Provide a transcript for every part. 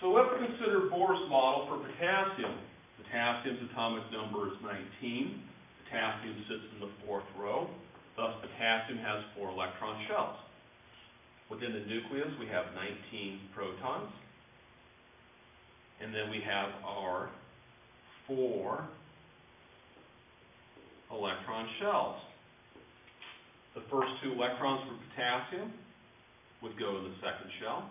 So let's consider Bohr's model for potassium. Potassium's atomic number is 19. Potassium sits in the fourth row. Thus, potassium has four electron shells. Within the nucleus, we have 19 protons. And then we have our four electron shells. The first two electrons for potassium would go in the second shell.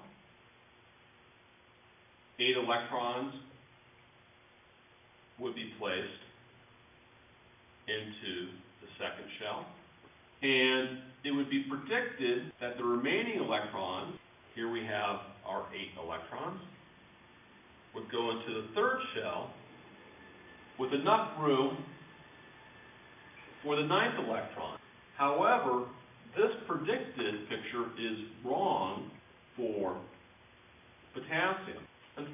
Eight electrons would be placed into the second shell. And it would be predicted that the remaining electrons, here we have our eight electrons, would go into the third shell with enough room for the ninth electron. However, this predicted picture is wrong for potassium.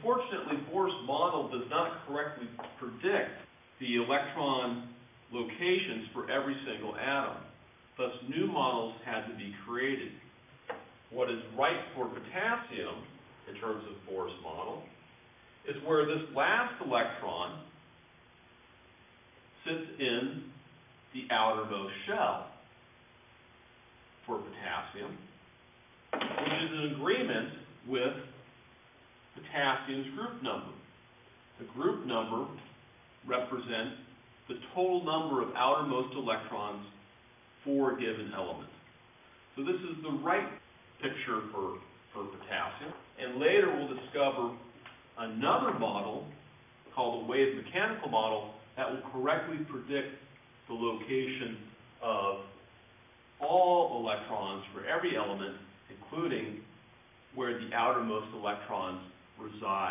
Unfortunately, Bohr's model does not correctly predict the electron locations for every single atom. Thus, new models had to be created. What is right for potassium, in terms of Bohr's model, is where this last electron sits in the outermost shell for potassium, which is in agreement with potassium's group number. The group number represents the total number of outermost electrons for a given element. So this is the right picture for, for potassium. And later we'll discover another model called the wave mechanical model that will correctly predict the location of all electrons for every element, including where the outermost electrons reside.